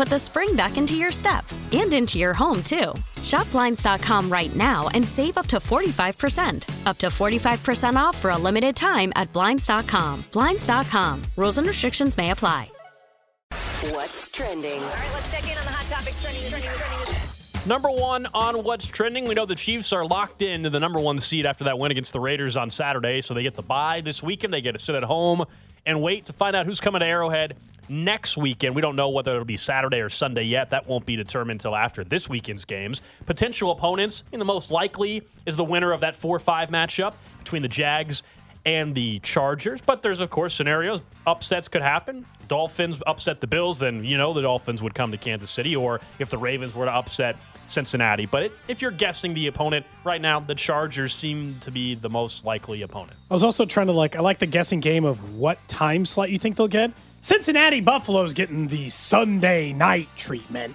put the spring back into your step and into your home, too. Shop Blinds.com right now and save up to 45%. Up to 45% off for a limited time at Blinds.com. Blinds.com. Rules and restrictions may apply. What's trending? All right, let's check in on the hot topics trending, trending, trending. Number one on what's trending. We know the Chiefs are locked into the number one seed after that win against the Raiders on Saturday, so they get the bye this weekend. They get to sit at home and wait to find out who's coming to Arrowhead next weekend. We don't know whether it'll be Saturday or Sunday yet. That won't be determined until after this weekend's games. Potential opponents, and the most likely is the winner of that 4 5 matchup between the Jags and the Chargers. But there's, of course, scenarios. Upsets could happen. Dolphins upset the Bills, then you know the Dolphins would come to Kansas City, or if the Ravens were to upset Cincinnati. But it, if you're guessing the opponent right now, the Chargers seem to be the most likely opponent. I was also trying to like, I like the guessing game of what time slot you think they'll get. Cincinnati Buffalo's getting the Sunday night treatment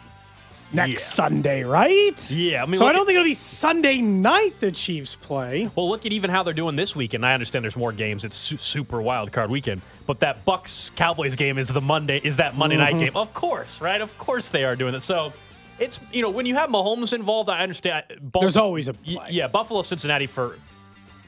next Yeah. Sunday, right? Yeah, I mean, so I don't at- think it'll be Sunday night the Chiefs play. Well, look at even how they're doing this weekend. I understand there's more games. It's su- super wild card weekend, but that Bucs Cowboys game is the Monday. Is that Monday night game? Of course, right? Of course they are doing it. So it's you know when you have Mahomes involved, I understand. There's always a play. Yeah, Buffalo Cincinnati for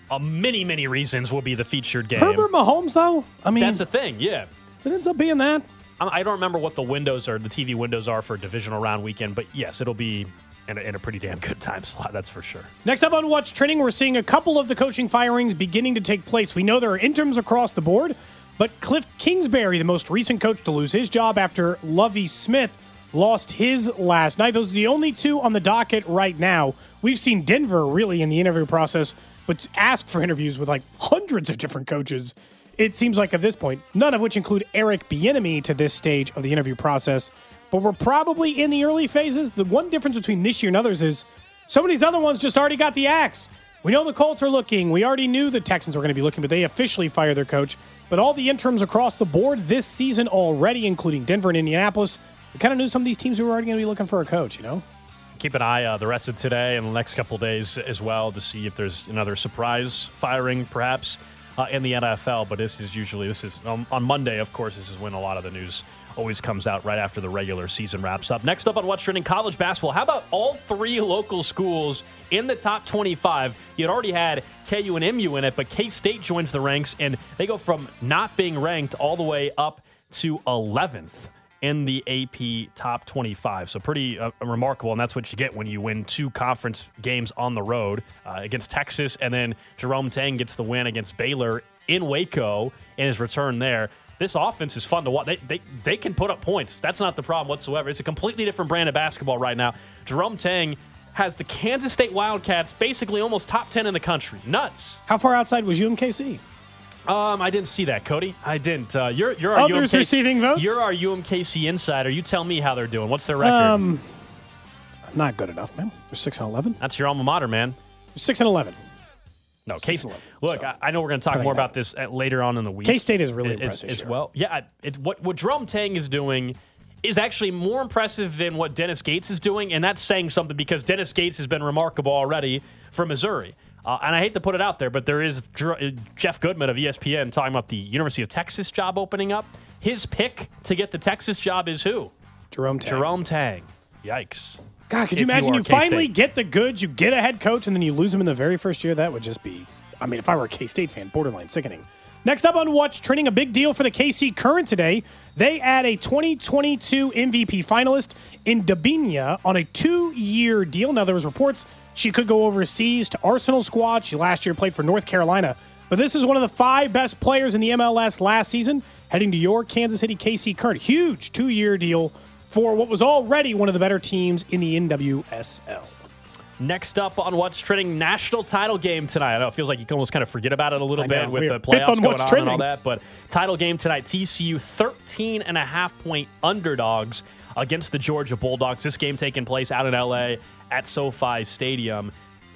uh, many many reasons will be the featured game. Herbert Mahomes, though, I mean, That's the thing. Yeah. it ends up being that. I don't remember what the windows are, the TV windows are for a divisional round weekend, but yes, it'll be in a, in a pretty damn good time slot. That's for sure. Next up on What's Trending, we're seeing a couple of the coaching firings beginning to take place. We know there are interims across the board, but Cliff Kingsbury, the most recent coach to lose his job after Lovie Smith lost his last night. Those are the only two on the docket right now. We've seen Denver really in the interview process, but ask for interviews with like hundreds of different coaches. It seems like at this point, none of which include Eric Bieniemy to this stage of the interview process. But we're probably in the early phases. The one difference between this year and others is some of these other ones just already got the axe. We know the Colts are looking. We already knew the Texans were going to be looking, but they officially fired their coach. But all the interims across the board this season already, including Denver and Indianapolis, we kind of knew some of these teams were already going to be looking for a coach, you know? keep an eye uh, the rest of today and the next couple days as well to see if there's another surprise firing perhaps uh, in the NFL. But this is usually this is um, on Monday, of course. This is when a lot of the news always comes out right after the regular season wraps up. Next up on what's trending college basketball. How about all three local schools in the top 25? You'd already had KU and MU in it, but K State joins the ranks and they go from not being ranked all the way up to 11th in the AP top 25. So pretty uh, remarkable, and that's what you get when you win two conference games on the road uh, against Texas, and then Jerome Tang gets the win against Baylor in Waco in his return there. This offense is fun to watch. They, they, they can put up points. That's not the problem whatsoever. It's a completely different brand of basketball right now. Jerome Tang has the Kansas State Wildcats basically almost top 10 in the country. Nuts. How far outside was UMKC? Um, I didn't see that, Cody. I didn't. Uh, you're you're our Others UMKC, receiving votes? You're our UMKC insider. You tell me how they're doing. What's their record? Um, not good enough, man. They're 6 and 11. That's your alma mater, man. 6 and 11. No, Six K 11, Look, so. I, I know we're going to talk more about this at, later on in the week. K-State is really impressive as well. Yeah, it's what what Jerome Tang is doing is actually more impressive than what Dennis Gates is doing, and that's saying something because Dennis Gates has been remarkable already for Missouri. Uh, and I hate to put it out there, but there is Dr- uh, Jeff Goodman of ESPN talking about the University of Texas job opening up. His pick to get the Texas job is who? Jerome Tang. Jerome Tang. Yikes. God, could you you imagine are you, finally get the goods, you get a head coach, and then you lose him in the very first year? That would just be, I mean, if I were a K State fan, borderline sickening. Next up on What's Trending, a big deal for the KC Current today. They add a 2022 MVP finalist in Debinha on a two year deal. Now, there was reports she could go overseas to Arsenal squad. She last year played for North Carolina. But this is one of the five best players in the MLS last season, heading to your Kansas City KC Current. Huge two year deal for what was already one of the better teams in the NWSL. Next up on What's Trending, national title game tonight. I know it feels like you can almost kind of forget about it a little I bit know, with the playoffs on going on and all that, but title game tonight, TCU 13 and a half point underdogs against the Georgia Bulldogs. This game taking place out in LA at SoFi Stadium.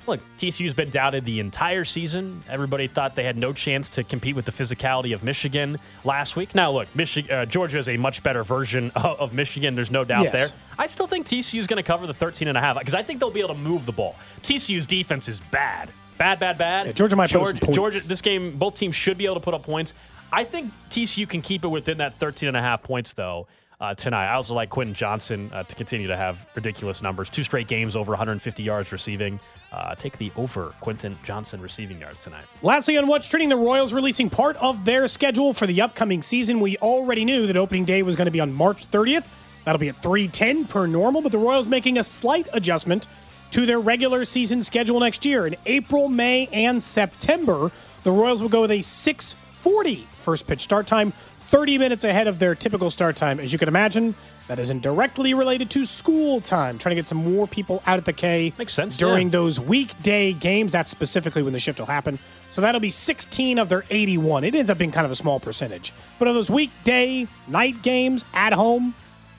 Look, TCU's been doubted the entire season. Everybody thought they had no chance to compete with the physicality of Michigan last week. Now, look, Michi- uh, Georgia is a much better version of, of Michigan. There's no doubt Yes. there. I still think TCU is going to cover the 13 and a half because I think they'll be able to move the ball. TCU's defense is bad. Bad, bad, bad. Yeah, Georgia might put up. Georgia, this game, both teams should be able to put up points. I think TCU can keep it within that 13 and a half points, though, uh, tonight. I also like Quentin Johnston uh, to continue to have ridiculous numbers. Two straight games over 150 yards receiving. Uh, take the over Quentin Johnston receiving yards tonight. Lastly, on What's Trending, the Royals releasing part of their schedule for the upcoming season. We already knew that opening day was going to be on March 30th. That'll be at 310 per normal, but the Royals making a slight adjustment to their regular season schedule next year. In April, May, and September, the Royals will go with a 640 first pitch start time, 30 minutes ahead of their typical start time. As you can imagine, that isn't directly related to school time, trying to get some more people out at the K Makes sense, during yeah. those weekday games. That's specifically when the shift will happen. So that'll be 16 of their 81. It ends up being kind of a small percentage. But of those weekday night games at home,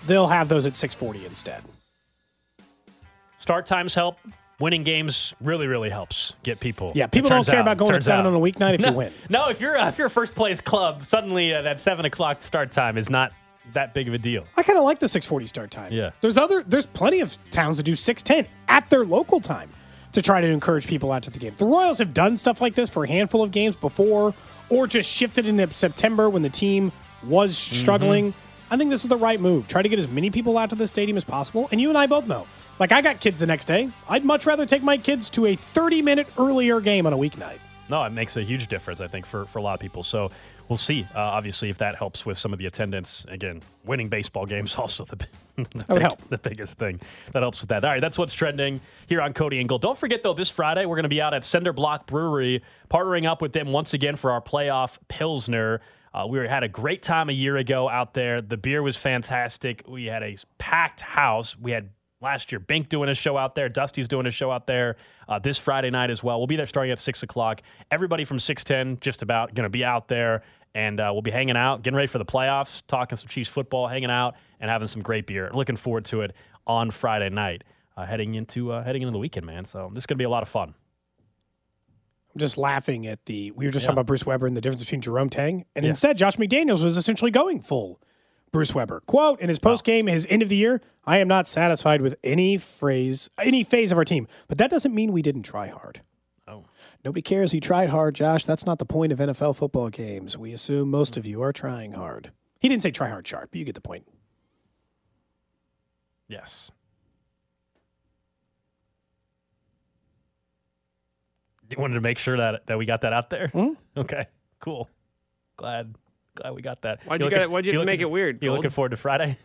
they'll have those at 640 instead. Start times help. Winning games really, really helps get people. Yeah, people don't care out- about going at 7 out. on a weeknight if no, you win. No, if you're uh, if you're a first place club, suddenly uh, that seven o'clock start time is not that big of a deal. I kind of like the 640 start time. Yeah. There's other there's plenty of towns that do 610 at their local time to try to encourage people out to the game. The Royals have done stuff like this for a handful of games before or just shifted into September when the team was Mm-hmm. struggling. I think this is the right move. Try to get as many people out to the stadium as possible. And you and I both know. Like I got kids the next day. I'd much rather take my kids to a 30 minute earlier game on a weeknight. No, it makes a huge difference, I think, for, for a lot of people. So we'll see, uh, obviously, if that helps with some of the attendance. Again, winning baseball games also the, the, big- help. the biggest thing that helps with that. All right, that's what's trending here on Cody and Gold. Don't forget, though, this Friday, we're going to be out at Cinder Block Brewery, partnering up with them once again for our playoff Pilsner. Uh, we had a great time a year ago out there. The beer was fantastic. We had a packed house. We had last year Bink doing a show out there. Dusty's doing a show out there uh, this Friday night as well. We'll be there starting at six o'clock. Everybody from six ten just about going to be out there, and uh, we'll be hanging out, getting ready for the playoffs, talking some Chiefs football, hanging out, and having some great beer. Looking forward to it on Friday night, uh, heading into uh, heading into the weekend, man. So this is going to be a lot of fun. I'm just laughing at the. We were just Yeah. talking about Bruce Weber and the difference between Jerome Tang, and Yeah. instead Josh McDaniels was essentially going full Bruce Weber. Quote in his post game, his end of the year: "I am not satisfied with any phrase, any phase of our team, but that doesn't mean we didn't try hard." Oh. Nobody cares he tried hard, Josh. That's not the point of NFL football games. We assume most of you are trying hard. He didn't say try hard, sharp, but you get the point. Yes. You wanted to make sure that that we got that out there. Hmm? Okay, cool. Glad glad we got that. Why'd you looking- gotta- why'd you have to looking- make it weird, You Gold? looking forward to Friday?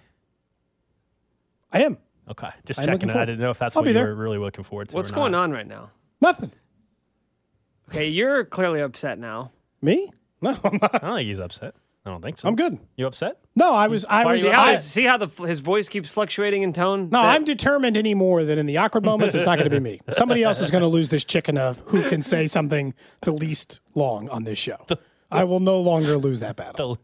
I am Okay, just I'm checking. it. I didn't know if that's I'll what be you there. were really looking forward to. What's or going on right now? nothing. Okay, you're clearly upset now. Me? No, I'm not. I don't think he's upset. I don't think so. I'm good. You upset? No, I was. I Why was. See how, I- his, see how the, his voice keeps fluctuating in tone? No, That- I'm determined anymore that in the awkward moments, it's not going to be me. Somebody else is going to lose this chicken of who can say something the least long on this show. I will no longer lose that battle.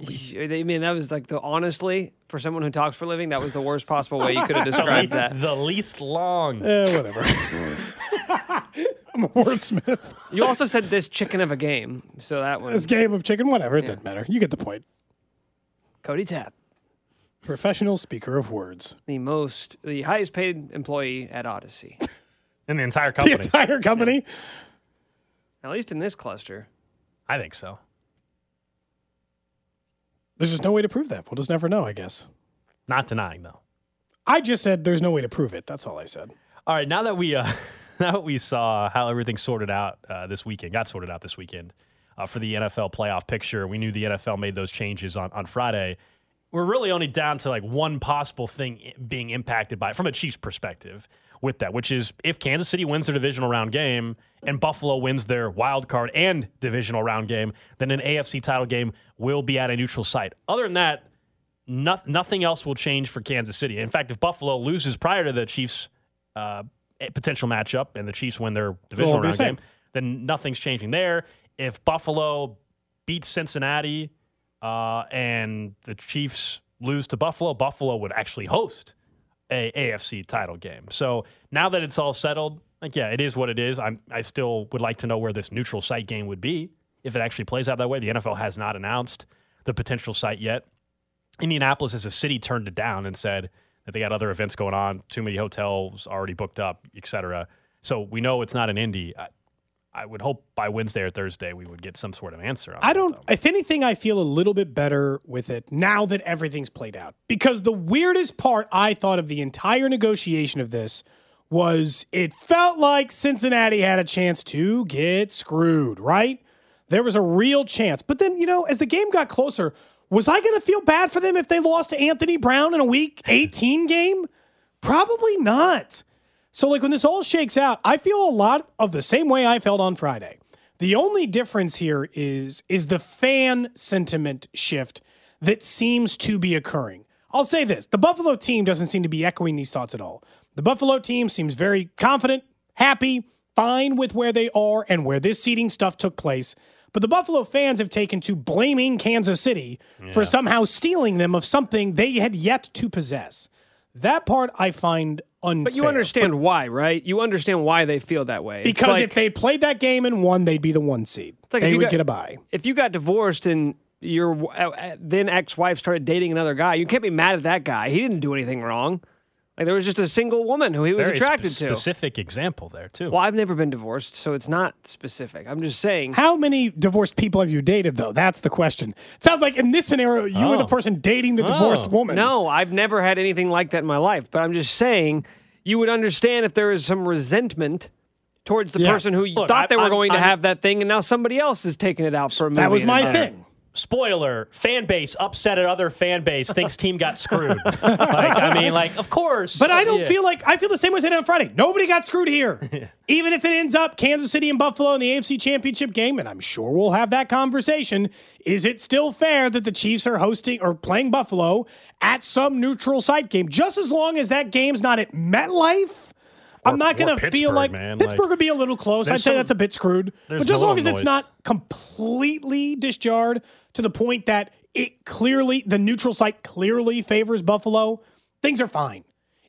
The, I mean, that was like the honestly, for someone who talks for a living, that was the worst possible way you could have described that. the least long. Eh, whatever. I'm a wordsmith. You also said this chicken of a game, so that one. This game of chicken, whatever, it doesn't matter. You get the point. Cody Tapp, Professional speaker of words. the most, the highest paid employee at Audacy, In the entire company. The company. entire company. at least in this cluster. I think so. There's just no way to prove that. We'll just never know, I guess. Not denying though. I just said there's no way to prove it. That's all I said. All right, now that we uh, now that we saw how everything sorted out uh, this weekend, got sorted out this weekend uh, for the NFL playoff picture. We knew the NFL made those changes on on Friday. We're really only down to like one possible thing being impacted by it from a Chiefs perspective with that, which is if Kansas City wins their divisional round game and Buffalo wins their wild card and divisional round game, then an AFC title game will be at a neutral site. Other than that, no, nothing else will change for Kansas City. In fact, if Buffalo loses prior to the Chiefs' uh, potential matchup and the Chiefs win their divisional be the round game, then nothing's changing there. If Buffalo beats Cincinnati uh, and the Chiefs lose to Buffalo, Buffalo would actually host a AFC title game. So now that it's all settled, like yeah, it is what it is. I'm I still would like to know where this neutral site game would be if it actually plays out that way. The NFL has not announced the potential site yet. Indianapolis as a city turned it down and said that they got other events going on, too many hotels already booked up, et cetera. So we know it's not an Indy. I, would hope by Wednesday or Thursday we would get some sort of answer. On I don't. though. If anything, I feel a little bit better with it now that everything's played out. Because the weirdest part I thought of the entire negotiation of this was it felt like Cincinnati had a chance to get screwed. Right? There was a real chance, but then you know, as the game got closer, was I going to feel bad for them if they lost to Anthony Brown in a Week 18 game? Probably not. So, like, when this all shakes out, I feel a lot of the same way I felt on Friday. The only difference here is is the fan sentiment shift that seems to be occurring. I'll say this: the Buffalo team doesn't seem to be echoing these thoughts at all. The Buffalo team seems very confident, happy, fine with where they are and where this seating stuff took place. But the Buffalo fans have taken to blaming Kansas City for somehow stealing them of something they had yet to possess. That part I find unfair. But you understand why, right? You understand why they feel that way. Because like- if they played that game and won, they'd be the one seed. like they would got- get a bye. if you got divorced and your uh, uh, then ex-wife started dating another guy, you can't be mad at that guy. He didn't do anything wrong. Like there was just a single woman who he was Very attracted spe- to. Specific example there too. Well, I've never been divorced, so it's not specific. I'm just saying. How many divorced people have you dated, though? That's the question. It sounds like in this scenario, you were the Oh. person dating the divorced Oh. woman. No, I've never had anything like that in my life. But I'm just saying, you would understand if there is some resentment towards the Yeah. person who Look, thought I- they were I'm- going to I'm- have that thing, and now somebody else is taking it out for a movie. that was my thing. Spoiler: fan base upset at other fan base thinks team got screwed. like, I mean, like of course. But I don't Yeah. feel like I feel the same way as I said on Friday. Nobody got screwed here. Even if it ends up Kansas City and Buffalo in the AFC Championship game, and I'm sure we'll have that conversation. Is it still fair that the Chiefs are hosting or playing Buffalo at some neutral site game? Just as long as that game's not at MetLife. I'm not going to feel like man, Pittsburgh like- would be a little close. I'd say some- that's a bit screwed. But just as long as little it's not completely disjarred to the point that it clearly, the neutral site clearly favors Buffalo, things are fine.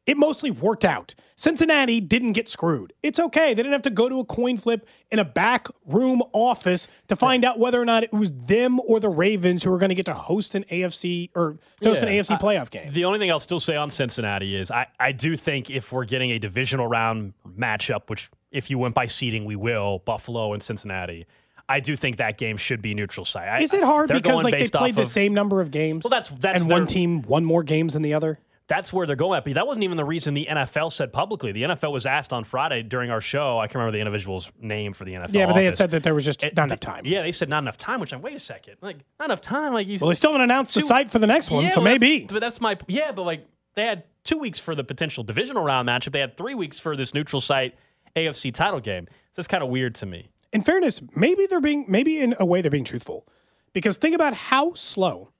It mostly worked out. Cincinnati didn't get screwed. It's okay. They didn't have to go to a coin flip in a back room office to find out whether or not it was them or the Ravens who were going to get to host an AFC or to host an Yeah. AFC playoff game. The only thing I'll still say on Cincinnati is I, I do think if we're getting a divisional round matchup, which if you went by seeding, we will, Buffalo and Cincinnati, I do think that game should be neutral site. Is it hard because like they played the of- same number of games? Well, that's- that's and one team won more games than the other. That's where they're going at. But that wasn't even the reason the NFL said publicly. The NFL was asked on Friday during our show. I can't remember the individual's name for the NFL. Yeah, but they had said that there was just It- not enough time. Yeah, they said not enough time. Which I'm wait a second, like not enough time. Like you. Well, they still haven't announced the site for the next one, Yeah, so well, that's- maybe. But that's my yeah. But like they had two weeks for the potential divisional round matchup. They had three weeks for this neutral site AFC title game. So it's kind of weird to me. in fairness, maybe they're being maybe in a way they're being truthful. Because think about how slow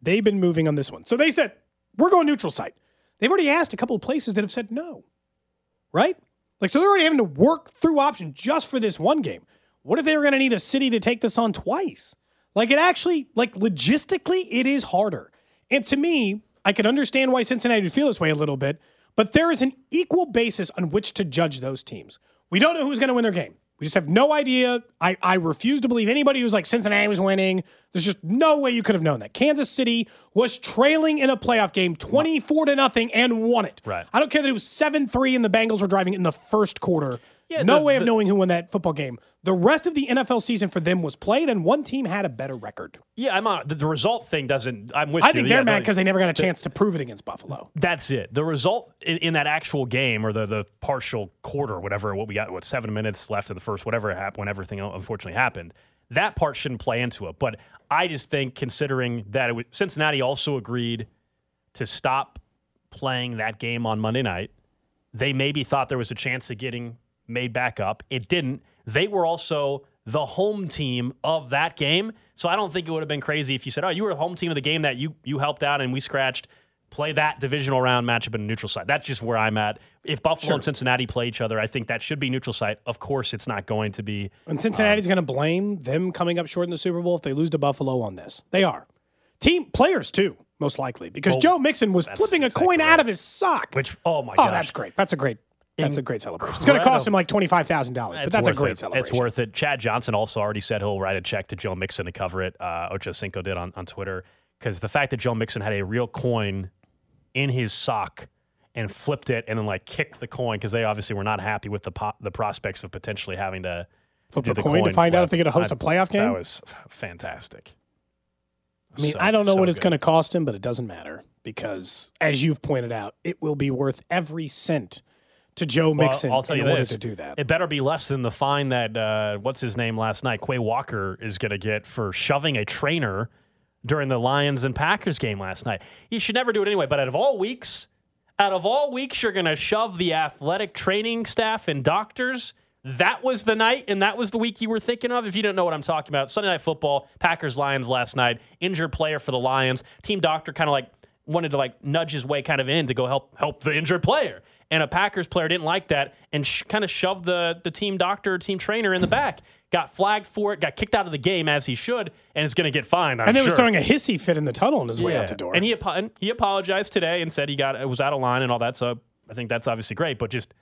they've been moving on this one. So they said, we're going neutral site. They've already asked a couple of places that have said no. Right? Like so they're already having to work through options just for this one game. What if they were going to need a city to take this on twice? Like it actually like logistically it is harder. And to me, I could understand why Cincinnati would feel this way a little bit, but there is an equal basis on which to judge those teams. We don't know who's going to win their game. We just have no idea. I, I refuse to believe anybody who's like Cincinnati was winning. There's just no way you could have known that. Kansas City was trailing in a playoff game 24 to nothing and won it. Right. I don't care that it was 7 3 and the Bengals were driving in the first quarter. Yeah, no the- way of the- knowing who won that football game. The rest of the NFL season for them was played, and one team had a better record. Yeah, I'm on the, the result thing. Doesn't I'm with you. I you. think they're mad because they never got a chance to prove it against Buffalo. That's it. The result in, in that actual game or the the partial quarter, whatever, what we got, what seven minutes left in the first, whatever happened, when everything unfortunately happened, that part shouldn't play into it. But I just think, considering that it was, Cincinnati also agreed to stop playing that game on Monday night, they maybe thought there was a chance of getting made back up. It didn't. They were also the home team of that game. So I don't think it would have been crazy if you said, "Oh, you were the home team of the game that you you helped out and we scratched." Play that divisional round matchup in a neutral site. That's just where I'm at. If Buffalo and Cincinnati play each other, I think that should be neutral site. Of course, it's not going to be. And Cincinnati's um, going to blame them coming up short in the Super Bowl if they lose to Buffalo on this. They are. Team players, too, most likely, because Well, Joe Mixon was flipping a exactly coin right. out of his sock. Which oh my oh, gosh, that's great. That's a great. That's a great celebration. It's going to cost him like twenty five thousand dollars, but that's a great it. celebration. It's worth it. Chad Johnson also already said he'll write a check to Joe Mixon to cover it. Uh, Ocho Cinco did on, on Twitter because the fact that Joe Mixon had a real coin in his sock and flipped it and then like kicked the coin because they obviously were not happy with the po- the prospects of potentially having to Flip do the coin to find out if they get to host I- a playoff game? That was fantastic. I mean, So- I don't know so what it's going to cost him, but it doesn't matter because, as you've pointed out, it will be worth every cent to Joe Well, Mixon I'll tell in you order this. to do that. It better be less than the fine that uh, what's his name last night, Quay Walker, is going to get for shoving a trainer during the Lions and Packers game last night. You should never do it anyway. But out of all weeks, out of all weeks, you're going to shove the athletic training staff and doctors. That was the night, and that was the week you were thinking of. If you don't know what I'm talking about, Sunday Night Football, Packers Lions last night, injured player for the Lions. Team doctor kind of like wanted to like nudge his way kind of in to go help help the injured player. And a Packers player didn't like that and sh- kind of shoved the the team doctor, team trainer in the back. Got flagged for it, got kicked out of the game as he should, and is going to get fined. I'm and then was throwing a hissy fit in the tunnel on his way out the door. And he apo- and he apologized today and said he got it was out of line and all that. So I think that's obviously great. But just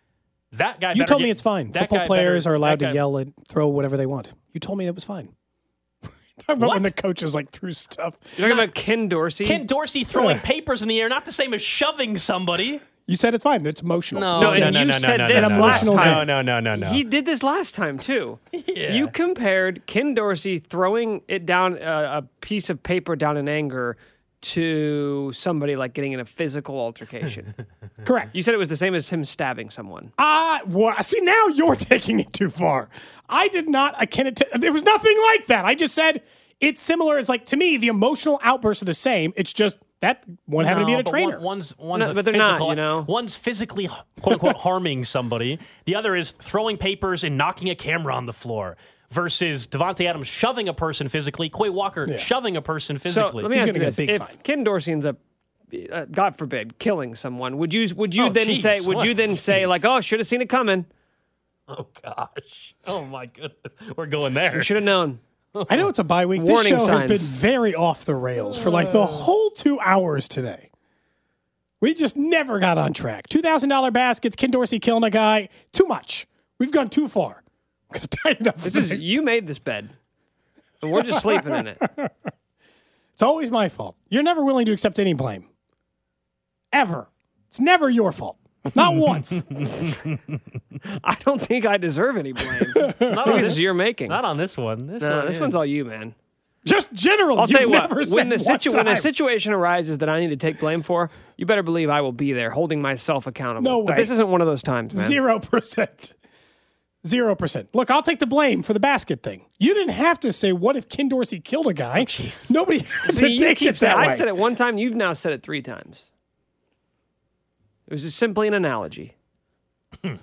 that guy. you told get- me it's fine. that Football players better- are allowed to guy- yell and throw whatever they want. You told me that was fine. Talk about when the coaches like threw stuff. You're talking about Ken Dorsey. Ken Dorsey throwing papers in the air, not the same as shoving somebody. You said it's fine. It's emotional. It's No, No, no, and no, you no, said no, this no, no, last no, time. No, no, no, no, no. He did this last time too. Yeah. You compared Ken Dorsey throwing it down uh, a piece of paper down in anger to somebody like getting in a physical altercation. Correct. you said it was the same as him stabbing someone. Ah, well, see now you're taking it too far. I did not akin it to. There was nothing like that. I just said it's similar. It's like to me the emotional outbursts are the same. It's just that one happened to be No, a but trainer. One, one's one's No, a but they're not, you know? One's physically quote unquote harming somebody. The other is throwing papers and knocking a camera on the floor. Versus Davante Adams shoving a person physically, Quay Walker shoving a person physically. So physically. let me He's ask you gonna get a this: If fine. Ken Dorsey ends up, uh, God forbid, killing someone, would you would you Oh, then jeez. say would you then say Jeez. like, oh, should have seen it coming, oh gosh, oh my goodness, we're going there. You should have known. I know it's a bye week. This show has been very off the rails for like the whole two hours today. We just never got on track. Two thousand dollar baskets. Ken Dorsey killing a guy. Too much. We've gone too far. I'm gonna tighten up. This is next- you made this bed, and we're just sleeping in it. It's always my fault. You're never willing to accept any blame. Ever. It's never your fault. Not once. I don't think I deserve any blame. Not I on think this this, is your making. not on this one. This, No, one, this yeah. one's all you, man. Just generally. I'll tell you what. When the situ- when a situation arises that I need to take blame for, you better believe I will be there, holding myself accountable. No But way. this isn't one of those times, man. Zero percent. Zero percent. Look, I'll take the blame for the basket thing. You didn't have to say, "What if Ken Dorsey killed a guy?" Oh, Nobody had See, you take it saying, that way. I said it one time. You've now said it three times. It was just simply an analogy hmm.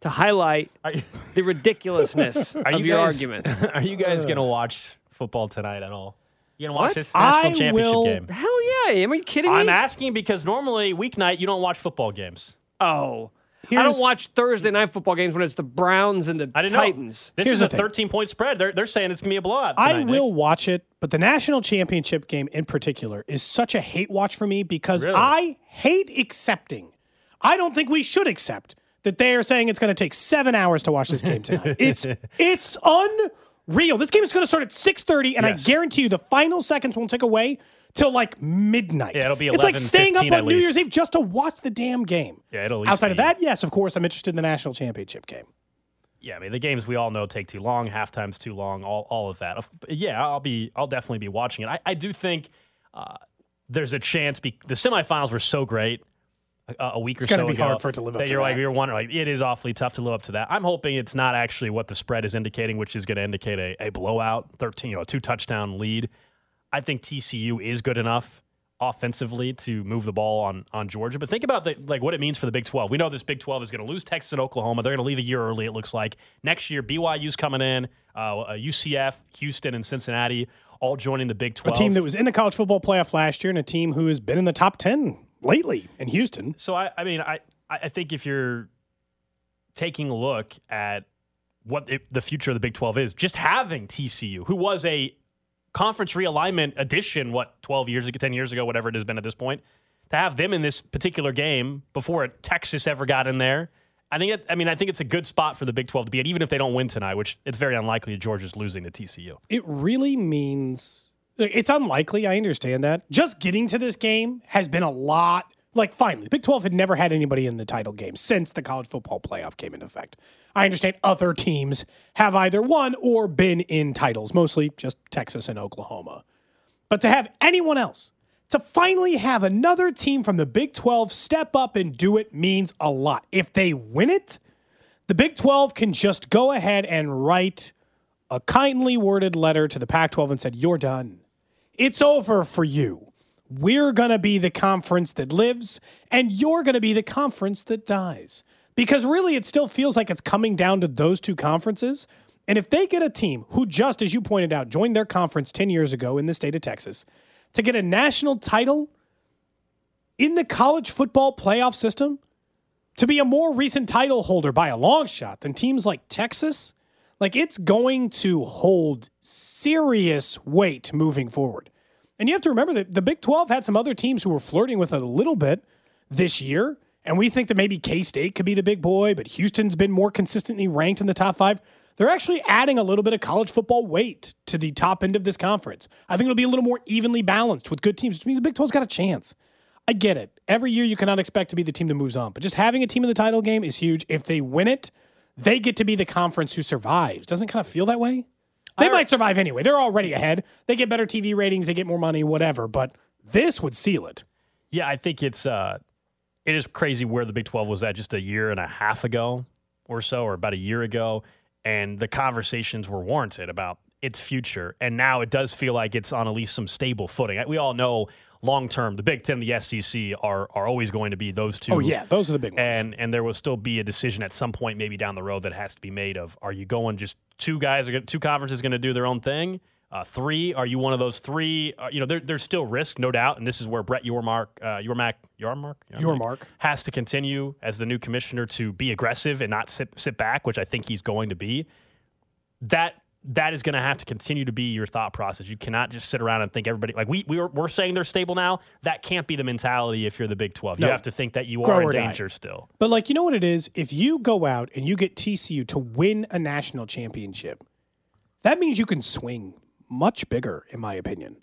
to highlight you, the ridiculousness are of you your guys, argument. Are you guys gonna watch football tonight at all? You gonna watch What? this national I championship will- game? Hell yeah! Am you kidding me? I'm asking because normally weeknight you don't watch football games. oh, I don't watch Thursday night football games when it's the Browns and the I didn't Titans. know. This Here's is a thing. 13 point spread. They're, they're saying it's gonna be a blowout. I will Nick. watch it, but the national championship game in particular is such a hate watch for me because Really? I hate accepting. I don't think we should accept that they are saying it's going to take seven hours to watch this game tonight. it's it's unreal. This game is going to start at six thirty, and Yes. I guarantee you the final seconds won't take away till like midnight. Yeah, it'll be It's like 11, staying up on New least. Year's Eve just to watch the damn game. Yeah, it'll Outside of that, yes, of course, I'm interested in the national championship game. yeah, I mean the games we all know take too long, halftime's too long, all all of that. Yeah, I'll be I'll definitely be watching it. I, I do think uh, there's a chance. Be, the semifinals were so great a, a week or gonna so be ago hard for it to live up that to you're like that. you're wondering like it is awfully tough to live up to that. I'm hoping it's not actually what the spread is indicating, which is going to indicate a, a blowout, 13, you know, a two touchdown lead. I think TCU is good enough offensively to move the ball on on Georgia. But think about the, like what it means for the Big 12. We know this Big 12 is going to lose Texas and Oklahoma. They're going to leave a year early. It looks like next year BYU's coming in, uh, UCF, Houston, and Cincinnati all joining the Big 12. A 12. team that was in the college football playoff last year and a team who has been in the top 10 lately in Houston. So I, I mean, I, I think if you're taking a look at what the future of the Big 12 is, just having TCU, who was a conference realignment addition, what 12 years ago, 10 years ago, whatever it has been at this point, to have them in this particular game before Texas ever got in there. I think it, I mean I think it's a good spot for the Big 12 to be at, even if they don't win tonight, which it's very unlikely Georgia's losing to TCU. It really means it's unlikely. I understand that. Just getting to this game has been a lot. Like, finally, Big 12 had never had anybody in the title game since the college football playoff came into effect. I understand other teams have either won or been in titles, mostly just Texas and Oklahoma. But to have anyone else, to finally have another team from the Big 12 step up and do it means a lot. If they win it, the Big 12 can just go ahead and write a kindly worded letter to the Pac 12 and said, You're done. It's over for you. We're going to be the conference that lives, and you're going to be the conference that dies. Because really, it still feels like it's coming down to those two conferences. And if they get a team who, just as you pointed out, joined their conference 10 years ago in the state of Texas to get a national title in the college football playoff system, to be a more recent title holder by a long shot than teams like Texas, like it's going to hold serious weight moving forward. And you have to remember that the Big 12 had some other teams who were flirting with it a little bit this year. And we think that maybe K State could be the big boy, but Houston's been more consistently ranked in the top five. They're actually adding a little bit of college football weight to the top end of this conference. I think it'll be a little more evenly balanced with good teams. To me, the Big 12's got a chance. I get it. Every year you cannot expect to be the team that moves on, but just having a team in the title game is huge. If they win it, they get to be the conference who survives. Doesn't it kind of feel that way? They might survive anyway. They're already ahead. They get better TV ratings, they get more money, whatever, but this would seal it. Yeah, I think it's uh, it is crazy where the Big 12 was at just a year and a half ago or so, or about a year ago, and the conversations were warranted about its future. And now it does feel like it's on at least some stable footing. We all know long term, the Big Ten, the SEC are are always going to be those two. Oh, yeah, those are the big ones. And and there will still be a decision at some point, maybe down the road, that has to be made of: Are you going just two guys are gonna, two conferences going to do their own thing? Uh, three? Are you one of those three? Uh, you know, there, there's still risk, no doubt, and this is where Brett Yormark, uh, Yormark, Yormark, Yormark. has to continue as the new commissioner to be aggressive and not sit sit back, which I think he's going to be. That that is going to have to continue to be your thought process. You cannot just sit around and think everybody like we we are, we're saying they're stable now. That can't be the mentality if you're the Big Twelve. No. You have to think that you Grow are in or die. danger still. But like you know what it is? If you go out and you get TCU to win a national championship, that means you can swing much bigger, in my opinion.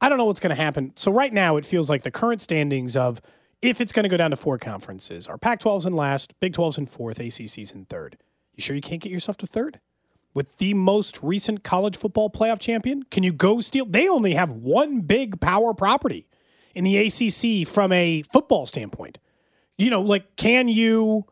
I don't know what's going to happen. So right now it feels like the current standings of if it's going to go down to four conferences are Pac-12's in last, Big 12's in fourth, ACC's in third. You sure you can't get yourself to third? With the most recent college football playoff champion, can you go steal? They only have one big power property in the ACC from a football standpoint. You know, like can you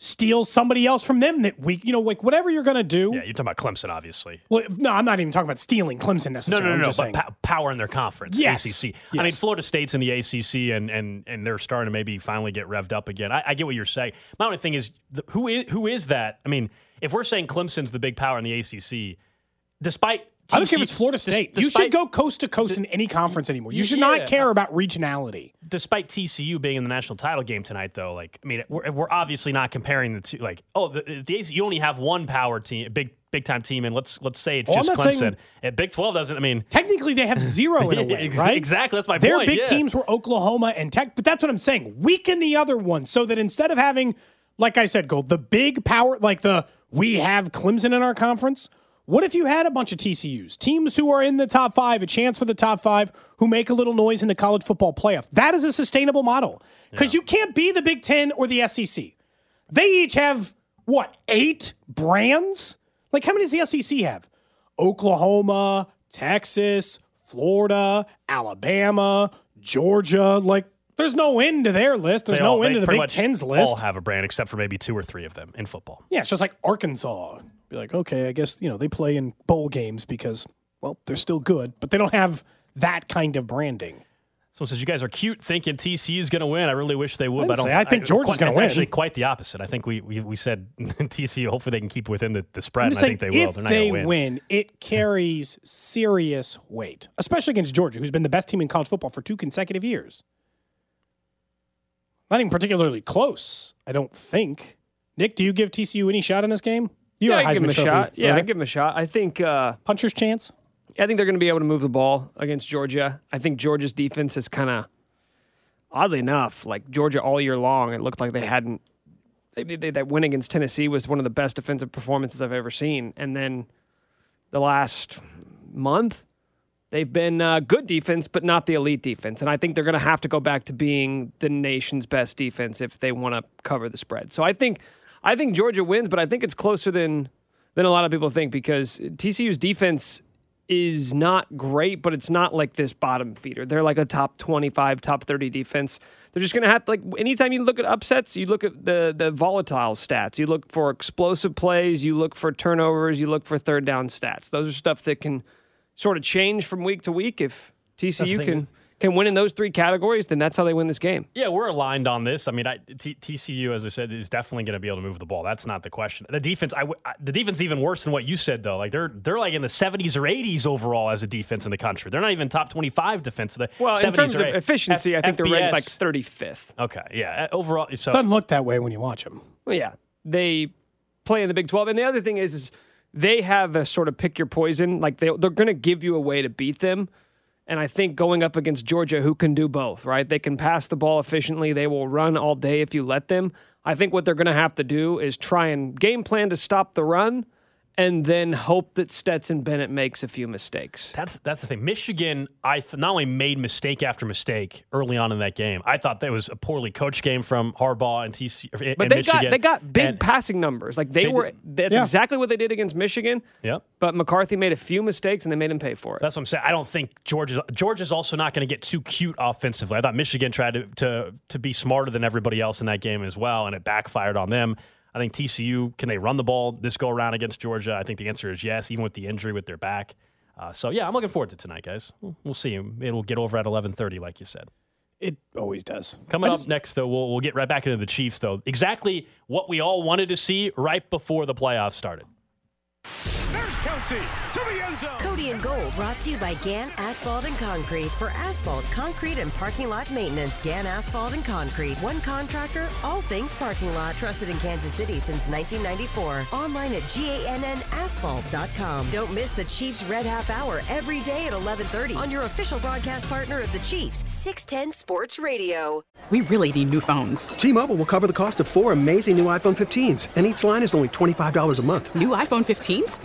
steal somebody else from them that we, you know, like whatever you're going to do. Yeah, you're talking about Clemson, obviously. Well, no, I'm not even talking about stealing Clemson necessarily. no, no, no. just But saying. power in their conference, Yes. ACC. I mean, Florida State's in the ACC, and and and they're starting to maybe finally get revved up again. I, I get what you're saying. My only thing is, the, who is who is that? I mean, if we're saying Clemson's the big power in the ACC, despite I don't care if it's Florida State. you should go coast to coast in any conference anymore. You should Yeah. not care about regionality. despite TCU being in the national title game tonight, though, like I mean, we're, we're obviously not comparing the two. Like, oh, the, the AC, you only have one power team, big big time team, and let's let's say it's Oh, just not saying- Clemson. And Big Twelve doesn't. I mean, Technically, they have zero in a way, right? exactly, that's my Their point, big yeah. teams were Oklahoma and Tech, but that's what I'm saying. Weaken the other one so that instead of having, like I said, Gold, the big power, like the we have Clemson in our conference. What if you had a bunch of TCUs, teams who are in the top five, a chance for the top five, who make a little noise in the college football playoff? That is a sustainable model because you can't be the Big Ten or the SEC. They each have what, eight brands? Like, how many does the SEC have? Oklahoma, Texas, Florida, Alabama, Georgia. Like, there's no end to their list. There's They no all- end to the Big Ten's list. All have a brand except for maybe two or three of them in football. Yeah, it's just like Arkansas. Be like, okay, I guess, you know, they play in bowl games because, well, they're still good, but they don't have that kind of branding. Someone says you guys are cute thinking TCU is going to win. I really wish they would. I but I, don't, I think Georgia's quite- gonna win. Actually, quite the opposite. I think we we, we said TCU. Hopefully, they can keep within the, the spread. And I think they will. if They're not they going to win. it carries serious weight, especially against Georgia, who's been the best team in college football for two consecutive years. Not even particularly close, I don't think. Nick, do you give TCU any shot in this game? You yeah, I give him a Trophy shot. Yeah, I give him a shot. I think. Uh, puncher's chance. I think they're going to be able to move the ball against Georgia. I think Georgia's defense is kind of, oddly enough, like Georgia all year long. It looked like they hadn't. They, they, that win against Tennessee was one of the best defensive performances I've ever seen. And then the last month, they've been uh, good defense, but not the elite defense. And I think they're going to have to go back to being the nation's best defense if they want to cover the spread. So I think, I think Georgia wins, but I think it's closer than than a lot of people think because TCU's defense is not great, but it's not like this bottom feeder. They're like a top 25, top 30 defense. They're just going to have like anytime you look at upsets, you look at the the volatile stats. You look for explosive plays, you look for turnovers, you look for third down stats. Those are stuff that can sort of change from week to week if TCU can is- can win in those three categories, then that's how they win this game. Yeah, we're aligned on this. I mean, I, T, TCU, as I said, is definitely going to be able to move the ball. That's not the question. The defense, I, w- I- the defense, even worse than what you said, though. Like they're they're like in the 70s or 80s overall as a defense in the country. They're not even top 25 defensive. Well, in terms of efficiency, I think they're ranked like 35th. Okay, yeah. uh, Overall, so Doesn't look that way when you watch them. Well, yeah, they play in the Big 12. And the other thing is, is they have a sort of pick your poison. Like they, they're going to give you a way to beat them. And I think going up against Georgia, who can do both, right? They can pass the ball efficiently. They will run all day if you let them. I think what they're going to have to do is try and game plan to stop the run and then hope that Stetson Bennett makes a few mistakes. That's that's the thing. Michigan, I th- not only made mistake after mistake early on in that game. I thought that was a poorly coached game from Harbaugh and TC. or- But they Michigan. got they got big And- passing numbers. Like they, They were that's Yeah. exactly what they did against Michigan. Yep. But McCarthy made a few mistakes and they made him pay for it. That's what I'm saying. I don't think Georgia's Georgia's also not going to get too cute offensively. I thought Michigan tried to, to to be smarter than everybody else in that game as well, and it backfired on them. I think TCU can they run the ball this go around against Georgia? I think the answer is yes, even with the injury with their back. Uh, so yeah, I'm looking forward to tonight, guys. We'll, we'll see. It'll get over at 11:30, like you said. It always does. Coming I up next, though, we'll, we'll get right back into the Chiefs, though. Exactly what we all wanted to see right before the playoffs started. There's Kelce to the end zone. Cody and Gold brought to you by Gan Asphalt and Concrete. For asphalt, concrete, and parking lot maintenance, Gan Asphalt and Concrete. One contractor, all things parking lot. Trusted in Kansas City since 1994. Online at GANNasphalt.com. Don't miss the Chiefs Red Half Hour every day at 1130 on your official broadcast partner of the Chiefs, 610 Sports Radio. We really need new phones. T-Mobile will cover the cost of four amazing new iPhone 15s, and each line is only $25 a month. New iPhone 15s?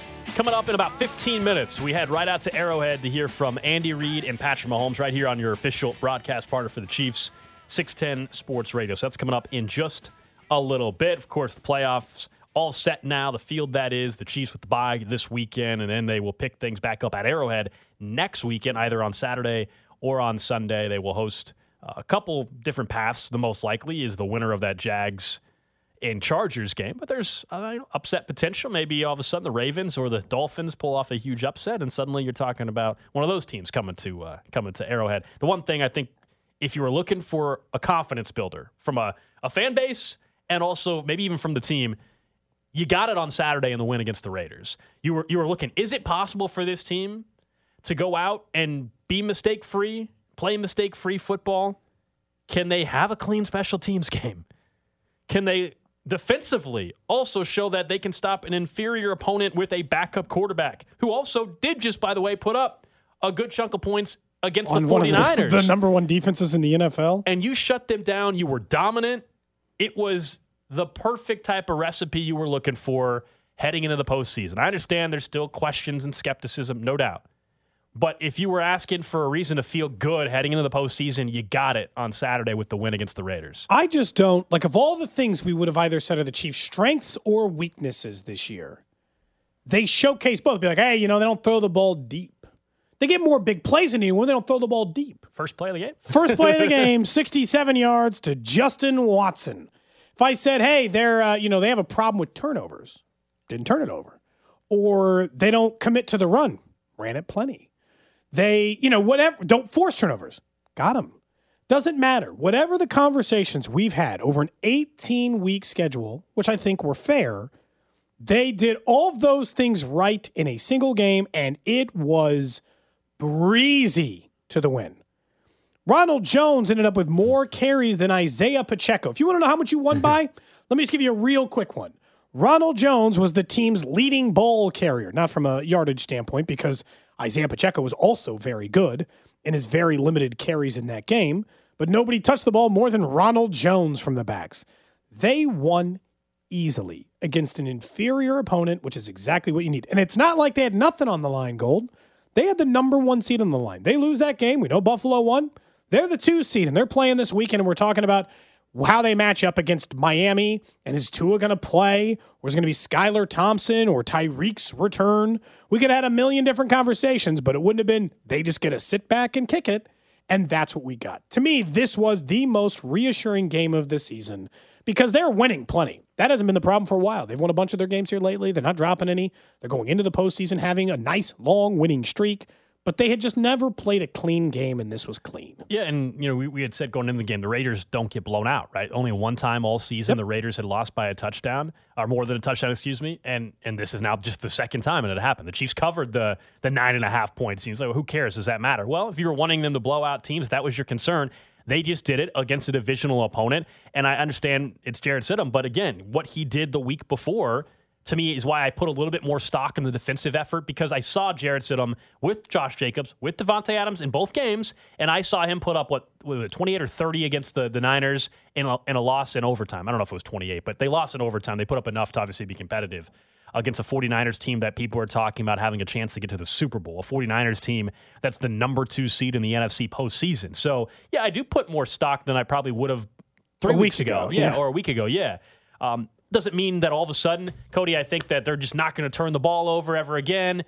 Coming up in about 15 minutes, we head right out to Arrowhead to hear from Andy Reid and Patrick Mahomes right here on your official broadcast partner for the Chiefs, 610 Sports Radio. So that's coming up in just a little bit. Of course, the playoffs all set now. The field that is, the Chiefs with the bye this weekend, and then they will pick things back up at Arrowhead next weekend, either on Saturday or on Sunday. They will host uh, a couple different paths. The most likely is the winner of that Jags in Chargers game, but there's uh, upset potential. Maybe all of a sudden the Ravens or the Dolphins pull off a huge upset, and suddenly you're talking about one of those teams coming to uh, coming to Arrowhead. The one thing I think, if you were looking for a confidence builder from a, a fan base and also maybe even from the team, you got it on Saturday in the win against the Raiders. You were you were looking. Is it possible for this team to go out and be mistake free, play mistake free football? Can they have a clean special teams game? Can they defensively also show that they can stop an inferior opponent with a backup quarterback who also did just by the way put up a good chunk of points against On the one of 49ers. the, the number one defenses in the NFL. and you shut them down, you were dominant. It was the perfect type of recipe you were looking for heading into the postseason. I understand there's still questions and skepticism, no doubt. But if you were asking for a reason to feel good heading into the postseason, you got it on Saturday with the win against the Raiders. I just don't like of all the things we would have either said are the Chiefs' strengths or weaknesses this year. They showcase both. Be like, hey, you know, they don't throw the ball deep. They get more big plays than you when They don't throw the ball deep. First play of the game. First play of the game, 67 yards to Justin Watson. If I said, hey, they're, uh, you know, they have a problem with turnovers, didn't turn it over. Or they don't commit to the run, ran it plenty. They, you know, whatever, don't force turnovers, got them. Doesn't matter. Whatever the conversations we've had over an 18 week schedule, which I think were fair, they did all of those things right in a single game, and it was breezy to the win. Ronald Jones ended up with more carries than Isaiah Pacheco. If you want to know how much you won by, let me just give you a real quick one. Ronald Jones was the team's leading ball carrier, not from a yardage standpoint, because Isaiah Pacheco was also very good in his very limited carries in that game, but nobody touched the ball more than Ronald Jones from the backs. They won easily against an inferior opponent, which is exactly what you need. And it's not like they had nothing on the line, Gold. They had the number one seed on the line. They lose that game. We know Buffalo won. They're the two seed, and they're playing this weekend, and we're talking about how they match up against Miami. And is Tua going to play? Or is it going to be Skylar Thompson or Tyreek's return? We could have had a million different conversations, but it wouldn't have been they just get to sit back and kick it. And that's what we got. To me, this was the most reassuring game of the season because they're winning plenty. That hasn't been the problem for a while. They've won a bunch of their games here lately. They're not dropping any. They're going into the postseason having a nice, long winning streak. But they had just never played a clean game, and this was clean. Yeah, and you know we, we had said going into the game, the Raiders don't get blown out, right? Only one time all season Yep. the Raiders had lost by a touchdown, or more than a touchdown, excuse me. And and this is now just the second time it had happened. The Chiefs covered the the nine and a half points. Seems like well, who cares? Does that matter? Well, if you were wanting them to blow out teams, that was your concern. They just did it against a divisional opponent, and I understand it's Jarrett Stidham, but again, what he did the week before to me is why I put a little bit more stock in the defensive effort because I saw Jarrett Stidham with Josh Jacobs, with Davante Adams in both games, and I saw him put up what was it, 28 or 30 against the, the Niners in a, in a loss in overtime. I don't know if it was 28, but they lost in overtime. They put up enough to obviously be competitive against a 49ers team that people are talking about having a chance to get to the Super Bowl, a 49ers team that's the number two seed in the NFC postseason. So, yeah, I do put more stock than I probably would have three A week weeks ago. ago, yeah, yeah. or a week ago. Yeah. Um, doesn't mean that all of a sudden, Cody, I think that they're just not going to turn the ball over ever again.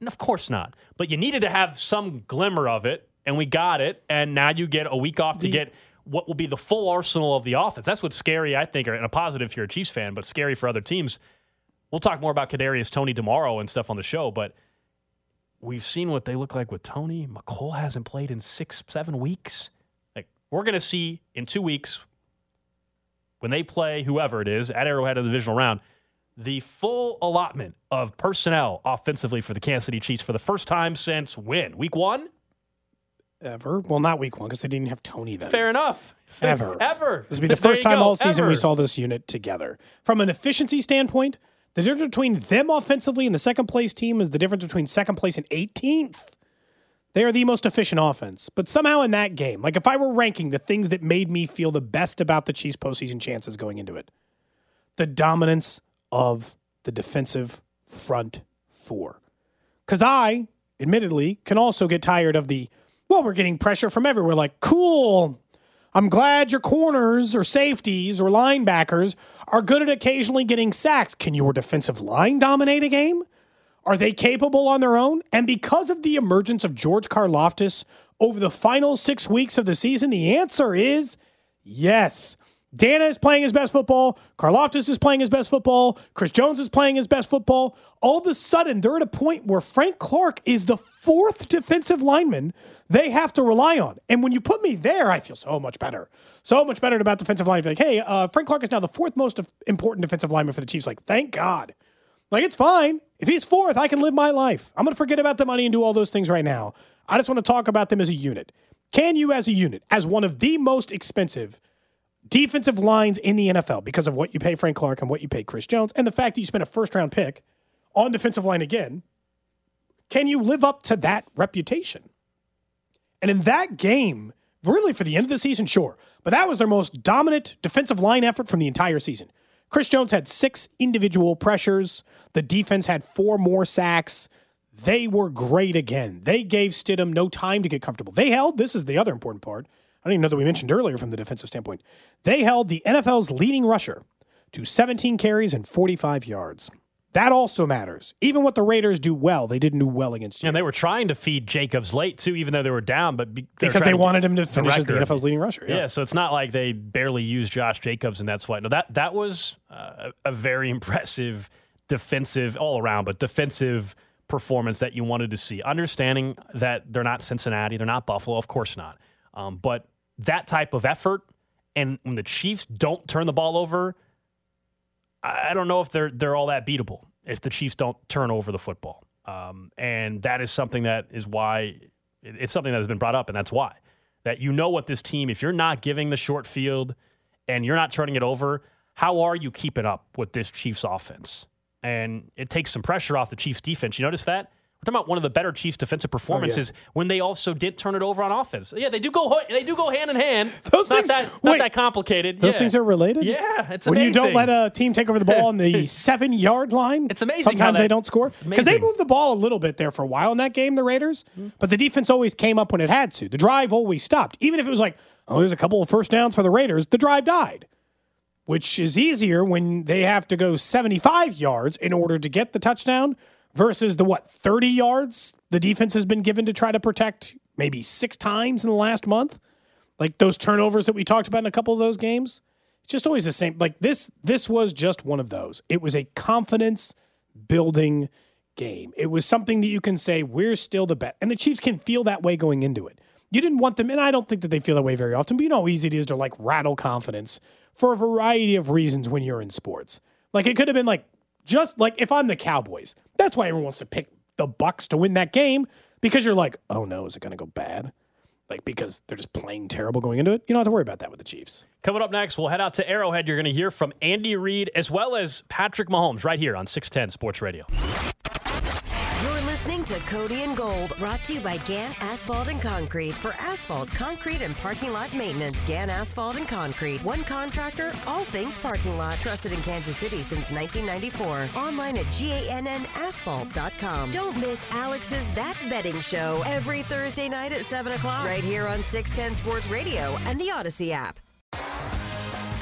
And of course not. But you needed to have some glimmer of it, and we got it. And now you get a week off to The- get what will be the full arsenal of the offense. That's what's scary, I think, and a positive if you're a Chiefs fan, but scary for other teams. We'll talk more about Kadarius Toney tomorrow and stuff on the show, but we've seen what they look like with Toney. Mecole hasn't played in six, seven weeks. Like we're going to see in two weeks when they play whoever it is at Arrowhead in the divisional round, the full allotment of personnel offensively for the Kansas City Chiefs for the first time since when? Week one? Ever? Well, not week one because they didn't have Toney then. Fair enough. Ever. Ever. This will be the There first time go. all season we saw this unit together. From an efficiency standpoint, the difference between them offensively and the second place team is the difference between second place and 18th. They are the most efficient offense. But somehow in that game, like if I were ranking the things that made me feel the best about the Chiefs' postseason chances going into it, the dominance of the defensive front four. Because I, admittedly, can also get tired of the, well, we're getting pressure from everywhere. Like, cool. I'm glad your corners or safeties or linebackers are good at occasionally getting sacked. Can your defensive line dominate a game? Are they capable on their own? And because of the emergence of George Karlaftis over the final six weeks of the season, the answer is yes. Danna is playing his best football. Karloftis is playing his best football. Chris Jones is playing his best football. All of a sudden, they're at a point where Frank Clark is the fourth defensive lineman they have to rely on. And when you put me there, I feel so much better. So much better about defensive line. Feel like, hey, uh, Frank Clark is now the fourth most important defensive lineman for the Chiefs. Like, thank God. Like, it's fine. If he's fourth, I can live my life. I'm going to forget about the money and do all those things right now. I just want to talk about them as a unit. Can you, as a unit, as one of the most expensive defensive lines in the NFL because of what you pay Frank Clark and what you pay Chris Jones and the fact that you spent a first round pick on defensive line again, can you live up to that reputation? And in that game, really for the end of the season, sure, but that was their most dominant defensive line effort from the entire season. Chris Jones had six individual pressures. The defense had four more sacks. They were great again. They gave Stidham no time to get comfortable. They held, this is the other important part. I don't even know that we mentioned earlier from the defensive standpoint. They held the NFL's leading rusher to 17 carries and 45 yards. That also matters. Even what the Raiders do well, they didn't do well against you. And they were trying to feed Jacobs late too, even though they were down, but be, they because they wanted him to the finish as the. NFL's leading rusher. Yeah. so it's not like they barely used Josh Jacobs and that's why. No, that that was uh, a, a very impressive defensive all around, but defensive performance that you wanted to see. Understanding that they're not Cincinnati, they're not Buffalo, of course not. Um, but that type of effort, and when the Chiefs don't turn the ball over, I don't know if they're they're all that beatable if the Chiefs don't turn over the football. Um, and that is something that is why it's something that has been brought up, and that's why that you know what this team. If you're not giving the short field and you're not turning it over, how are you keeping up with this Chiefs offense? And it takes some pressure off the Chiefs defense. You notice that? Talking about one of the better Chiefs defensive oh, performances when they also did turn it over on offense. Yeah, they do go they do go hand in hand. Those not things- that not wait. that complicated. Those Yeah. things are related? Yeah, it's when you don't let a team take over the ball on the seven yard line, It's amazing Sometimes that- they don't score because they moved the ball a little bit there for a while in that game, the Raiders. Mm-hmm. But the defense always came up when it had to. The drive always stopped, even if it was like, oh, there's a couple of first downs for the Raiders. The drive died, which is easier when they have to go 75 yards in order to get the touchdown versus the what 30 yards the defense has been given to try to protect maybe six times in the last month? Like those turnovers that we talked about in a couple of those games? It's just always the same. Like this this was just one of those. It was a confidence building game. It was something that you can say we're still the best and the chiefs can feel that way going into it. You didn't want them and i don't think that they feel that way very often but you know how easy it is to like rattle confidence for a variety of reasons when you're in sports. Like it could have been like just like if i'm the cowboys that's why everyone wants to pick the Bucs to win that game because you're like oh no is it going to go bad like because they're just playing terrible going into it. You don't have to worry about that with the Chiefs. Coming up next, we'll head out to Arrowhead. You're going to hear from Andy Reid as well as Patrick Mahomes right here on 610 Sports Radio. Listening to Cody and Gold, brought to you by Gann Asphalt and Concrete. For asphalt, concrete, and parking lot maintenance, Gann Asphalt and Concrete. One contractor, all things parking lot. Trusted in Kansas City since 1994. Online at GANNasphalt.com. Don't miss Alex's That Betting Show every Thursday night at 7 o'clock, right here on 610 Sports Radio and the Audacy app.